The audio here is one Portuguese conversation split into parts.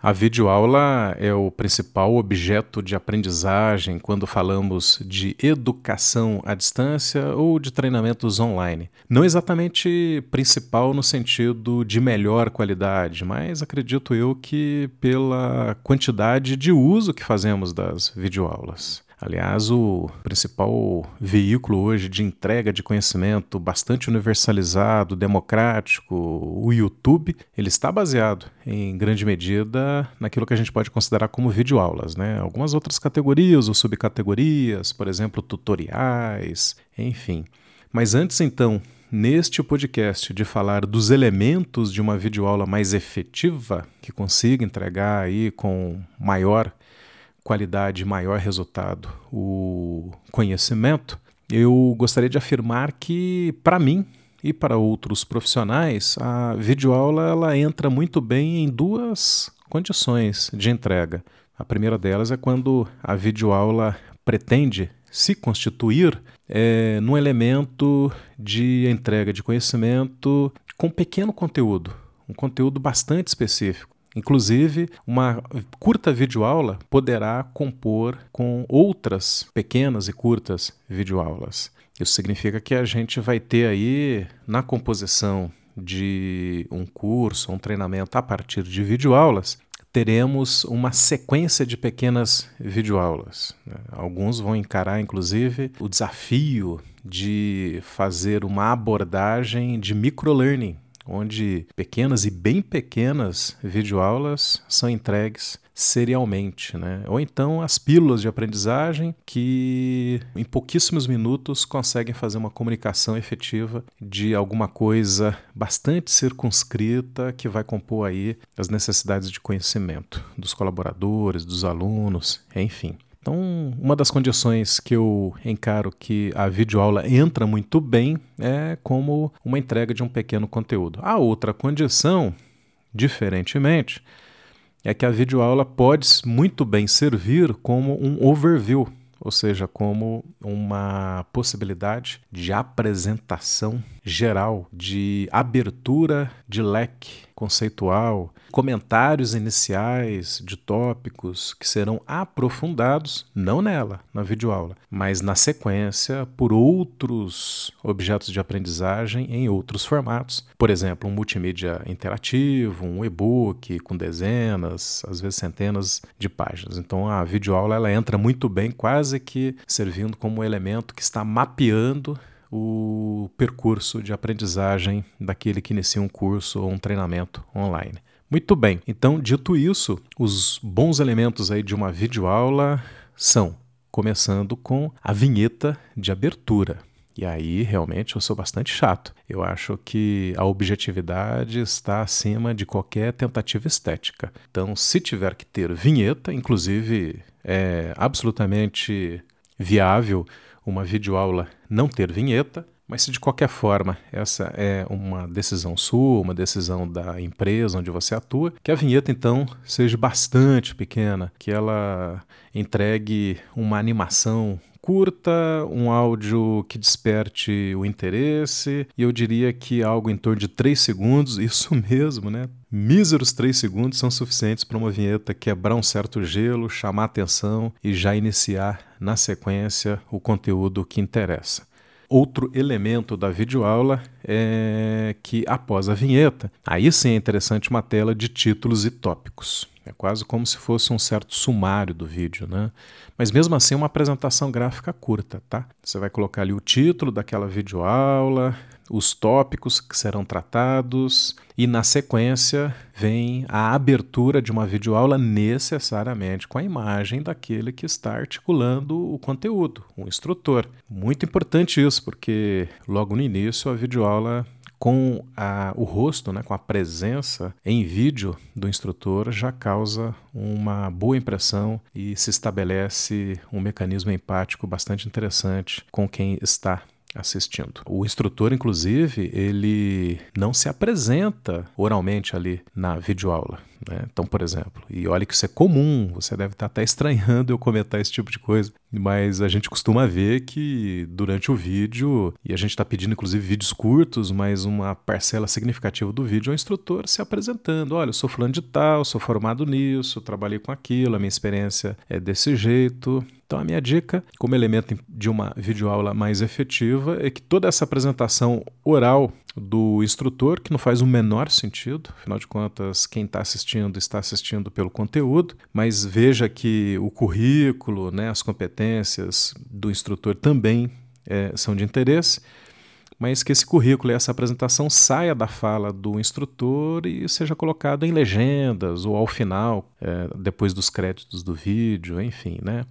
A videoaula é o principal objeto de aprendizagem quando falamos de educação à distância ou de treinamentos online. Não exatamente principal no sentido de melhor qualidade, mas acredito eu que pela quantidade de uso que fazemos das videoaulas. Aliás, o principal veículo hoje de entrega de conhecimento bastante universalizado, democrático, o YouTube, ele está baseado em grande medida naquilo que a gente pode considerar como videoaulas, né? Algumas outras categorias ou subcategorias, por exemplo, tutoriais, enfim. Mas antes então neste podcast de falar dos elementos de uma videoaula mais efetiva, que consiga entregar aí com maior qualidade, maior resultado o conhecimento, eu gostaria de afirmar que, para mim e para outros profissionais, a videoaula ela entra muito bem em duas condições de entrega. A primeira delas é quando a videoaula pretende se constituir é, num elemento de entrega de conhecimento com pequeno conteúdo, um conteúdo bastante específico. Inclusive, uma curta videoaula poderá compor com outras pequenas e curtas videoaulas. Isso significa que a gente vai ter aí na composição de um curso, um treinamento a partir de videoaulas, teremos uma sequência de pequenas videoaulas. Alguns vão encarar, inclusive, o desafio de fazer uma abordagem de microlearning, onde pequenas e bem pequenas videoaulas são entregues serialmente, né? Ou então as pílulas de aprendizagem que em pouquíssimos minutos conseguem fazer uma comunicação efetiva de alguma coisa bastante circunscrita que vai compor aí as necessidades de conhecimento dos colaboradores, dos alunos, enfim. Então, uma das condições que eu encaro que a videoaula entra muito bem é como uma entrega de um pequeno conteúdo. A outra condição, diferentemente, é que a videoaula pode muito bem servir como um overview, ou seja, como uma possibilidade de apresentação geral, de abertura de leque conceitual, comentários iniciais de tópicos que serão aprofundados, não nela, na videoaula, mas na sequência por outros objetos de aprendizagem em outros formatos. Por exemplo, um multimídia interativo, um e-book com dezenas, às vezes centenas de páginas. Então a videoaula ela entra muito bem, quase que servindo como elemento que está mapeando o percurso de aprendizagem daquele que inicia um curso ou um treinamento online. Muito bem, então, dito isso, os bons elementos aí de uma videoaula são, começando com a vinheta de abertura. E aí, realmente, eu sou bastante chato. Eu acho que a objetividade está acima de qualquer tentativa estética. Então, se tiver que ter vinheta, inclusive é absolutamente viável uma videoaula não ter vinheta, mas se de qualquer forma essa é uma decisão sua, uma decisão da empresa onde você atua, que a vinheta então seja bastante pequena, que ela entregue uma animação curta, um áudio que desperte o interesse, e eu diria que algo em torno de 3 segundos, isso mesmo, né? Míseros 3 segundos são suficientes para uma vinheta quebrar um certo gelo, chamar atenção e já iniciar na sequência o conteúdo que interessa. Outro elemento da videoaula é que após a vinheta, aí sim é interessante uma tela de títulos e tópicos. É quase como se fosse um certo sumário do vídeo, né? Mas mesmo assim é uma apresentação gráfica curta, tá? Você vai colocar ali o título daquela videoaula, os tópicos que serão tratados e na sequência vem a abertura de uma videoaula necessariamente com a imagem daquele que está articulando o conteúdo, o instrutor. Muito importante isso, porque logo no início a videoaula com a, o rosto, né, com a presença em vídeo do instrutor, já causa uma boa impressão e se estabelece um mecanismo empático bastante interessante com quem está assistindo. O instrutor, inclusive, ele não se apresenta oralmente ali na videoaula. Né? Então, por exemplo, e olha que isso é comum, você deve estar até estranhando eu comentar esse tipo de coisa, mas a gente costuma ver que durante o vídeo, e a gente está pedindo inclusive vídeos curtos, mas uma parcela significativa do vídeo é o instrutor se apresentando: olha, eu sou fulano de tal, sou formado nisso, trabalhei com aquilo, a minha experiência é desse jeito. Então, a minha dica, como elemento de uma videoaula mais efetiva, é que toda essa apresentação oral do instrutor, que não faz o menor sentido, afinal de contas, quem está assistindo está assistindo pelo conteúdo, mas veja que o currículo, né, as competências do instrutor também é, são de interesse mas que esse currículo e essa apresentação saia da fala do instrutor e seja colocado em legendas ou ao final, é, depois dos créditos do vídeo, enfim, né?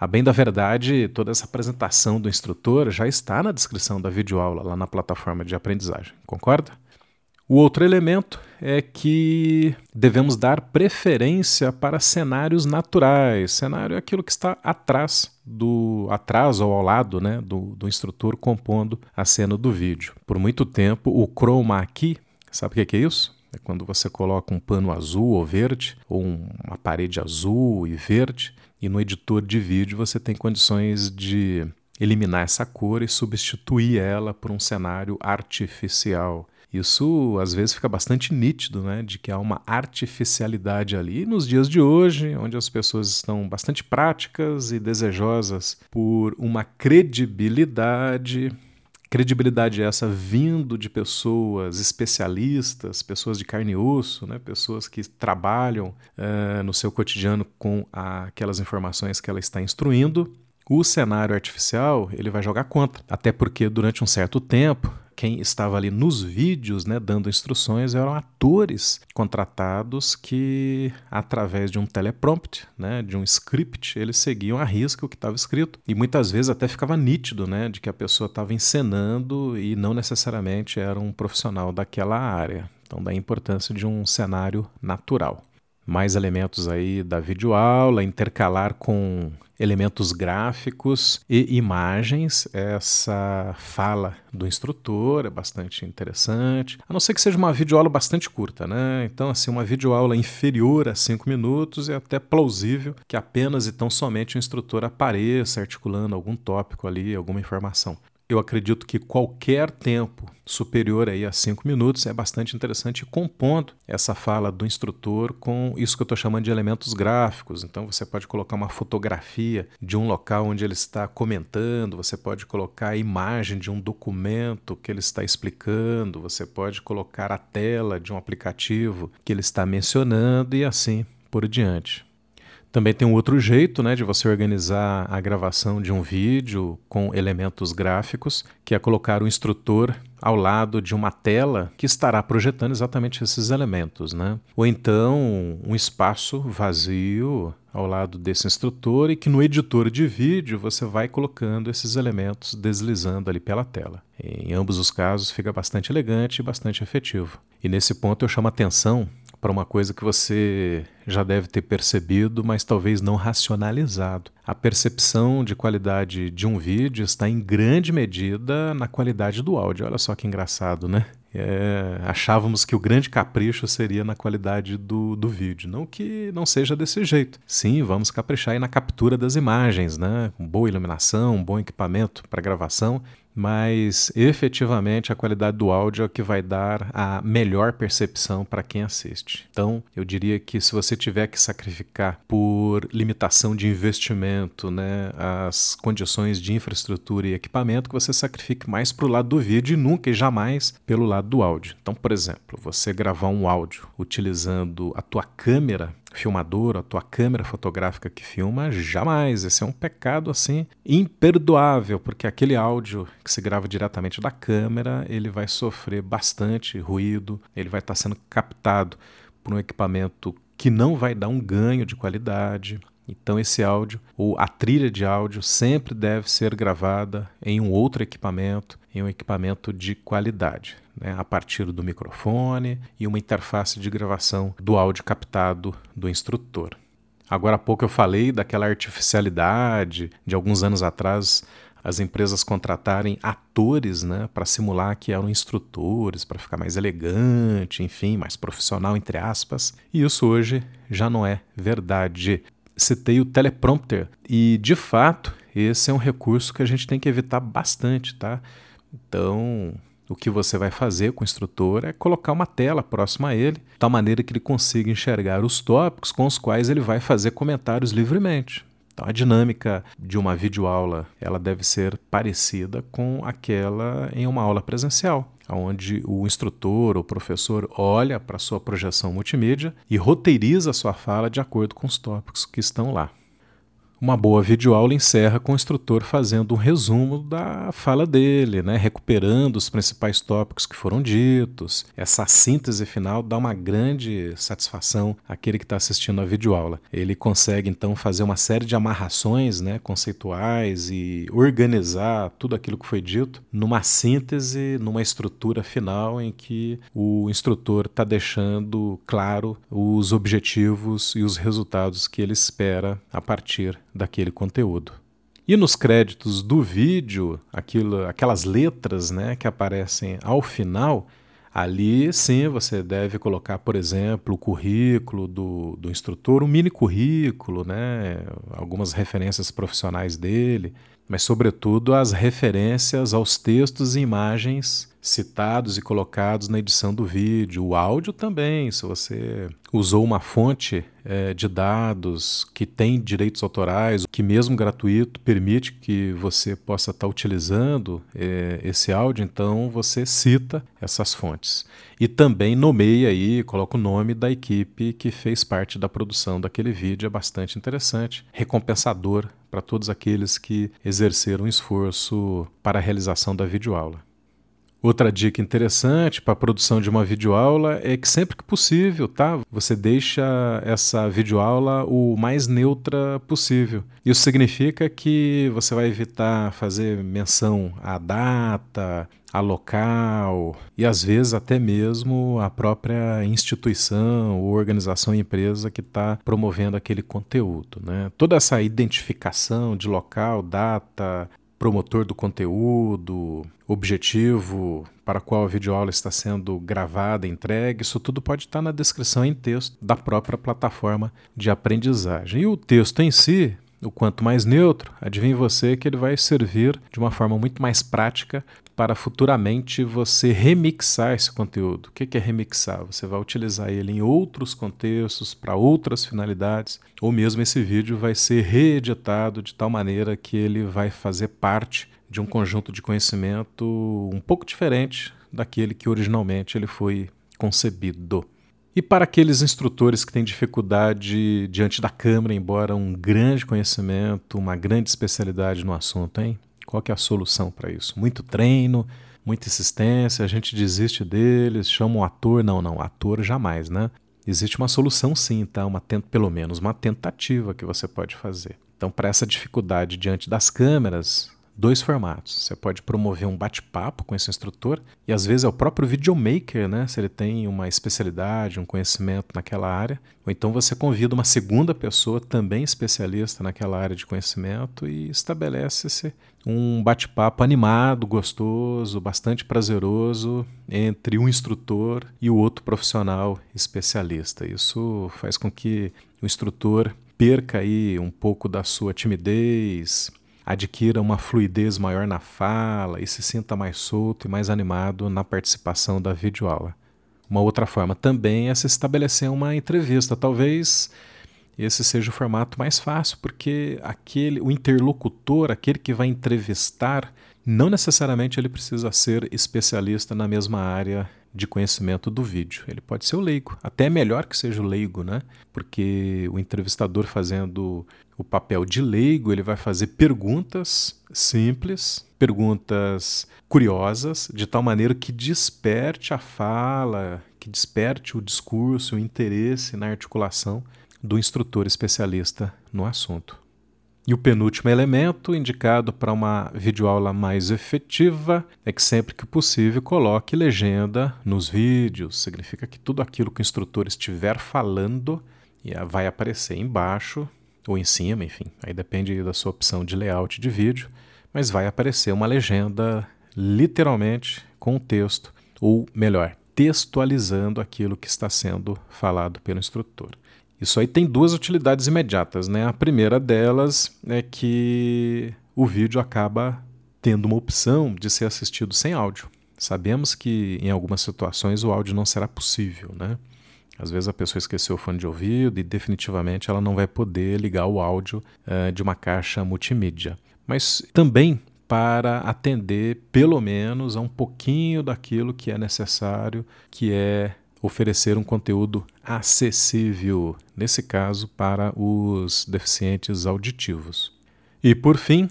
A bem da verdade, toda essa apresentação do instrutor já está na descrição da videoaula lá na plataforma de aprendizagem, concorda? O outro elemento é que devemos dar preferência para cenários naturais. Cenário é aquilo que está atrás do atrás ou ao lado né, do, do instrutor compondo a cena do vídeo. Por muito tempo, o chroma key, sabe o que é isso? É quando você coloca um pano azul ou verde, ou uma parede azul e verde, e no editor de vídeo você tem condições de eliminar essa cor e substituir ela por um cenário artificial. Isso às vezes fica bastante nítido, né, de que há uma artificialidade ali. Nos dias de hoje, onde as pessoas estão bastante práticas e desejosas por uma credibilidade, credibilidade essa vindo de pessoas especialistas, pessoas de carne e osso, né? pessoas que trabalham uh, no seu cotidiano com a, aquelas informações que ela está instruindo. O cenário artificial ele vai jogar contra, até porque durante um certo tempo quem estava ali nos vídeos, né, dando instruções, eram atores contratados que, através de um teleprompt, né, de um script, eles seguiam a risca o que estava escrito. E muitas vezes até ficava nítido né, de que a pessoa estava encenando e não necessariamente era um profissional daquela área. Então, da importância de um cenário natural mais elementos aí da videoaula, intercalar com elementos gráficos e imagens. Essa fala do instrutor é bastante interessante, a não ser que seja uma videoaula bastante curta, né? Então, assim, uma videoaula inferior a cinco minutos é até plausível que apenas e tão somente o instrutor apareça articulando algum tópico ali, alguma informação eu acredito que qualquer tempo superior aí a cinco minutos é bastante interessante compondo essa fala do instrutor com isso que eu estou chamando de elementos gráficos. Então você pode colocar uma fotografia de um local onde ele está comentando, você pode colocar a imagem de um documento que ele está explicando, você pode colocar a tela de um aplicativo que ele está mencionando e assim por diante. Também tem um outro jeito né, de você organizar a gravação de um vídeo com elementos gráficos, que é colocar o instrutor ao lado de uma tela que estará projetando exatamente esses elementos. Né? Ou então um espaço vazio ao lado desse instrutor e que no editor de vídeo você vai colocando esses elementos deslizando ali pela tela. Em ambos os casos fica bastante elegante e bastante efetivo. E nesse ponto eu chamo a atenção para uma coisa que você já deve ter percebido, mas talvez não racionalizado. A percepção de qualidade de um vídeo está em grande medida na qualidade do áudio. Olha só que engraçado, né? É, achávamos que o grande capricho seria na qualidade do, do vídeo. Não que não seja desse jeito. Sim, vamos caprichar aí na captura das imagens, né? Com boa iluminação, um bom equipamento para gravação, mas efetivamente a qualidade do áudio é que vai dar a melhor percepção para quem assiste. Então, eu diria que se você tiver que sacrificar por limitação de investimento, né, as condições de infraestrutura e equipamento, que você sacrifique mais para o lado do vídeo e nunca e jamais pelo lado do áudio. Então, por exemplo, você gravar um áudio utilizando a tua câmera filmador, a tua câmera fotográfica que filma, jamais. Esse é um pecado assim imperdoável, porque aquele áudio que se grava diretamente da câmera, ele vai sofrer bastante ruído, ele vai estar sendo captado por um equipamento que não vai dar um ganho de qualidade. Então esse áudio, ou a trilha de áudio, sempre deve ser gravada em um outro equipamento, em um equipamento de qualidade, né, a partir do microfone e uma interface de gravação do áudio captado do instrutor. Agora há pouco eu falei daquela artificialidade de alguns anos atrás, as empresas contratarem atores né, para simular que eram instrutores, para ficar mais elegante, enfim, mais profissional, entre aspas. E isso hoje já não é verdade. Citei o teleprompter e, de fato, esse é um recurso que a gente tem que evitar bastante, tá? Então, o que você vai fazer com o instrutor é colocar uma tela próxima a ele, de tal maneira que ele consiga enxergar os tópicos com os quais ele vai fazer comentários livremente. Então, a dinâmica de uma videoaula ela deve ser parecida com aquela em uma aula presencial, onde o instrutor ou professor olha para sua projeção multimídia e roteiriza a sua fala de acordo com os tópicos que estão lá. Uma boa videoaula encerra com o instrutor fazendo um resumo da fala dele, né? recuperando os principais tópicos que foram ditos. Essa síntese final dá uma grande satisfação àquele que está assistindo a videoaula. Ele consegue então fazer uma série de amarrações né? conceituais e organizar tudo aquilo que foi dito numa síntese, numa estrutura final em que o instrutor está deixando claro os objetivos e os resultados que ele espera a partir daquele conteúdo. E nos créditos do vídeo, aquilo, aquelas letras né, que aparecem ao final, ali sim você deve colocar, por exemplo, o currículo do, do instrutor, um mini currículo, né, algumas referências profissionais dele, mas, sobretudo, as referências aos textos e imagens citados e colocados na edição do vídeo. O áudio também, se você usou uma fonte é, de dados que tem direitos autorais, que mesmo gratuito permite que você possa estar utilizando é, esse áudio, então você cita essas fontes. E também nomeia aí, coloca o nome da equipe que fez parte da produção daquele vídeo, é bastante interessante, recompensador para todos aqueles que exerceram esforço para a realização da videoaula. Outra dica interessante para a produção de uma videoaula é que sempre que possível, tá? Você deixa essa videoaula o mais neutra possível. Isso significa que você vai evitar fazer menção à data, a local e às vezes até mesmo a própria instituição ou organização empresa que está promovendo aquele conteúdo. Né? Toda essa identificação de local, data, promotor do conteúdo, objetivo para qual a videoaula está sendo gravada, entregue, isso tudo pode estar na descrição em texto da própria plataforma de aprendizagem. E o texto em si, o quanto mais neutro, adivinhe você que ele vai servir de uma forma muito mais prática para futuramente você remixar esse conteúdo. O que é remixar? Você vai utilizar ele em outros contextos, para outras finalidades, ou mesmo esse vídeo vai ser reeditado de tal maneira que ele vai fazer parte de um conjunto de conhecimento um pouco diferente daquele que originalmente ele foi concebido. E para aqueles instrutores que têm dificuldade diante da câmera, embora um grande conhecimento, uma grande especialidade no assunto, hein? Qual que é a solução para isso? Muito treino, muita insistência, a gente desiste deles, chama um ator. Não, não, ator jamais, né? Existe uma solução sim, tá? Uma, pelo menos uma tentativa que você pode fazer. Então, para essa dificuldade diante das câmeras, dois formatos. Você pode promover um bate-papo com esse instrutor e às vezes é o próprio videomaker, né? Se ele tem uma especialidade, um conhecimento naquela área, ou então você convida uma segunda pessoa também especialista naquela área de conhecimento e estabelece-se um bate-papo animado, gostoso, bastante prazeroso entre um instrutor e o outro profissional especialista. Isso faz com que o instrutor perca aí um pouco da sua timidez, adquira uma fluidez maior na fala e se sinta mais solto e mais animado na participação da videoaula. Uma outra forma também é se estabelecer uma entrevista. Talvez esse seja o formato mais fácil, porque aquele, o interlocutor, aquele que vai entrevistar, não necessariamente ele precisa ser especialista na mesma área de conhecimento do vídeo. Ele pode ser o leigo. Até é melhor que seja o leigo, né? Porque o entrevistador fazendo o papel de leigo, ele vai fazer perguntas simples, perguntas curiosas, de tal maneira que desperte a fala, que desperte o discurso, o interesse na articulação do instrutor especialista no assunto. E o penúltimo elemento, indicado para uma videoaula mais efetiva, é que sempre que possível coloque legenda nos vídeos. Significa que tudo aquilo que o instrutor estiver falando vai aparecer embaixo ou em cima, enfim. Aí depende da sua opção de layout de vídeo, mas vai aparecer uma legenda literalmente com o texto, ou melhor, textualizando aquilo que está sendo falado pelo instrutor. Isso aí tem duas utilidades imediatas, né? A primeira delas é que o vídeo acaba tendo uma opção de ser assistido sem áudio. Sabemos que em algumas situações o áudio não será possível, né? Às vezes a pessoa esqueceu o fone de ouvido e definitivamente ela não vai poder ligar o áudio uh, de uma caixa multimídia. Mas também para atender pelo menos a um pouquinho daquilo que é necessário, que é oferecer um conteúdo acessível, nesse caso para os deficientes auditivos. E por fim,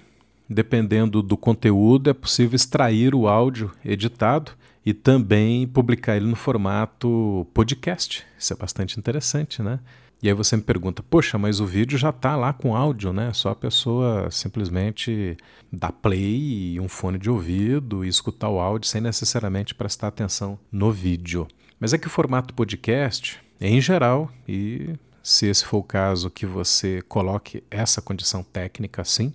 dependendo do conteúdo, é possível extrair o áudio editado e também publicar ele no formato podcast. Isso é bastante interessante, né? E aí você me pergunta, poxa, mas o vídeo já está lá com áudio, né? Só a pessoa simplesmente dar play e um fone de ouvido e escutar o áudio sem necessariamente prestar atenção no vídeo. Mas é que o formato podcast, em geral, e se esse for o caso que você coloque essa condição técnica assim,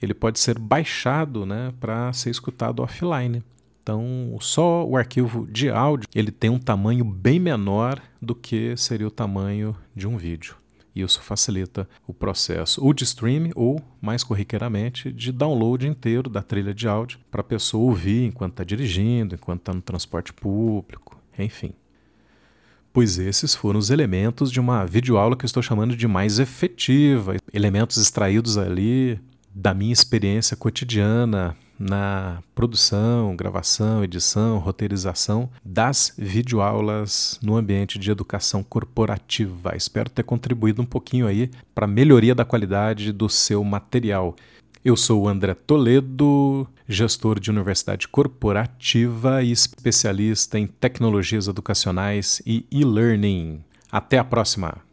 ele pode ser baixado né, para ser escutado offline. Então, só o arquivo de áudio ele tem um tamanho bem menor do que seria o tamanho de um vídeo. Isso facilita o processo ou de streaming ou, mais corriqueiramente, de download inteiro da trilha de áudio para a pessoa ouvir enquanto está dirigindo, enquanto está no transporte público, enfim. Pois esses foram os elementos de uma videoaula que eu estou chamando de mais efetiva, elementos extraídos ali da minha experiência cotidiana na produção, gravação, edição, roteirização das videoaulas no ambiente de educação corporativa. Espero ter contribuído um pouquinho aí para a melhoria da qualidade do seu material. Eu sou o André Toledo, gestor de universidade corporativa e especialista em tecnologias educacionais e e-learning. Até a próxima!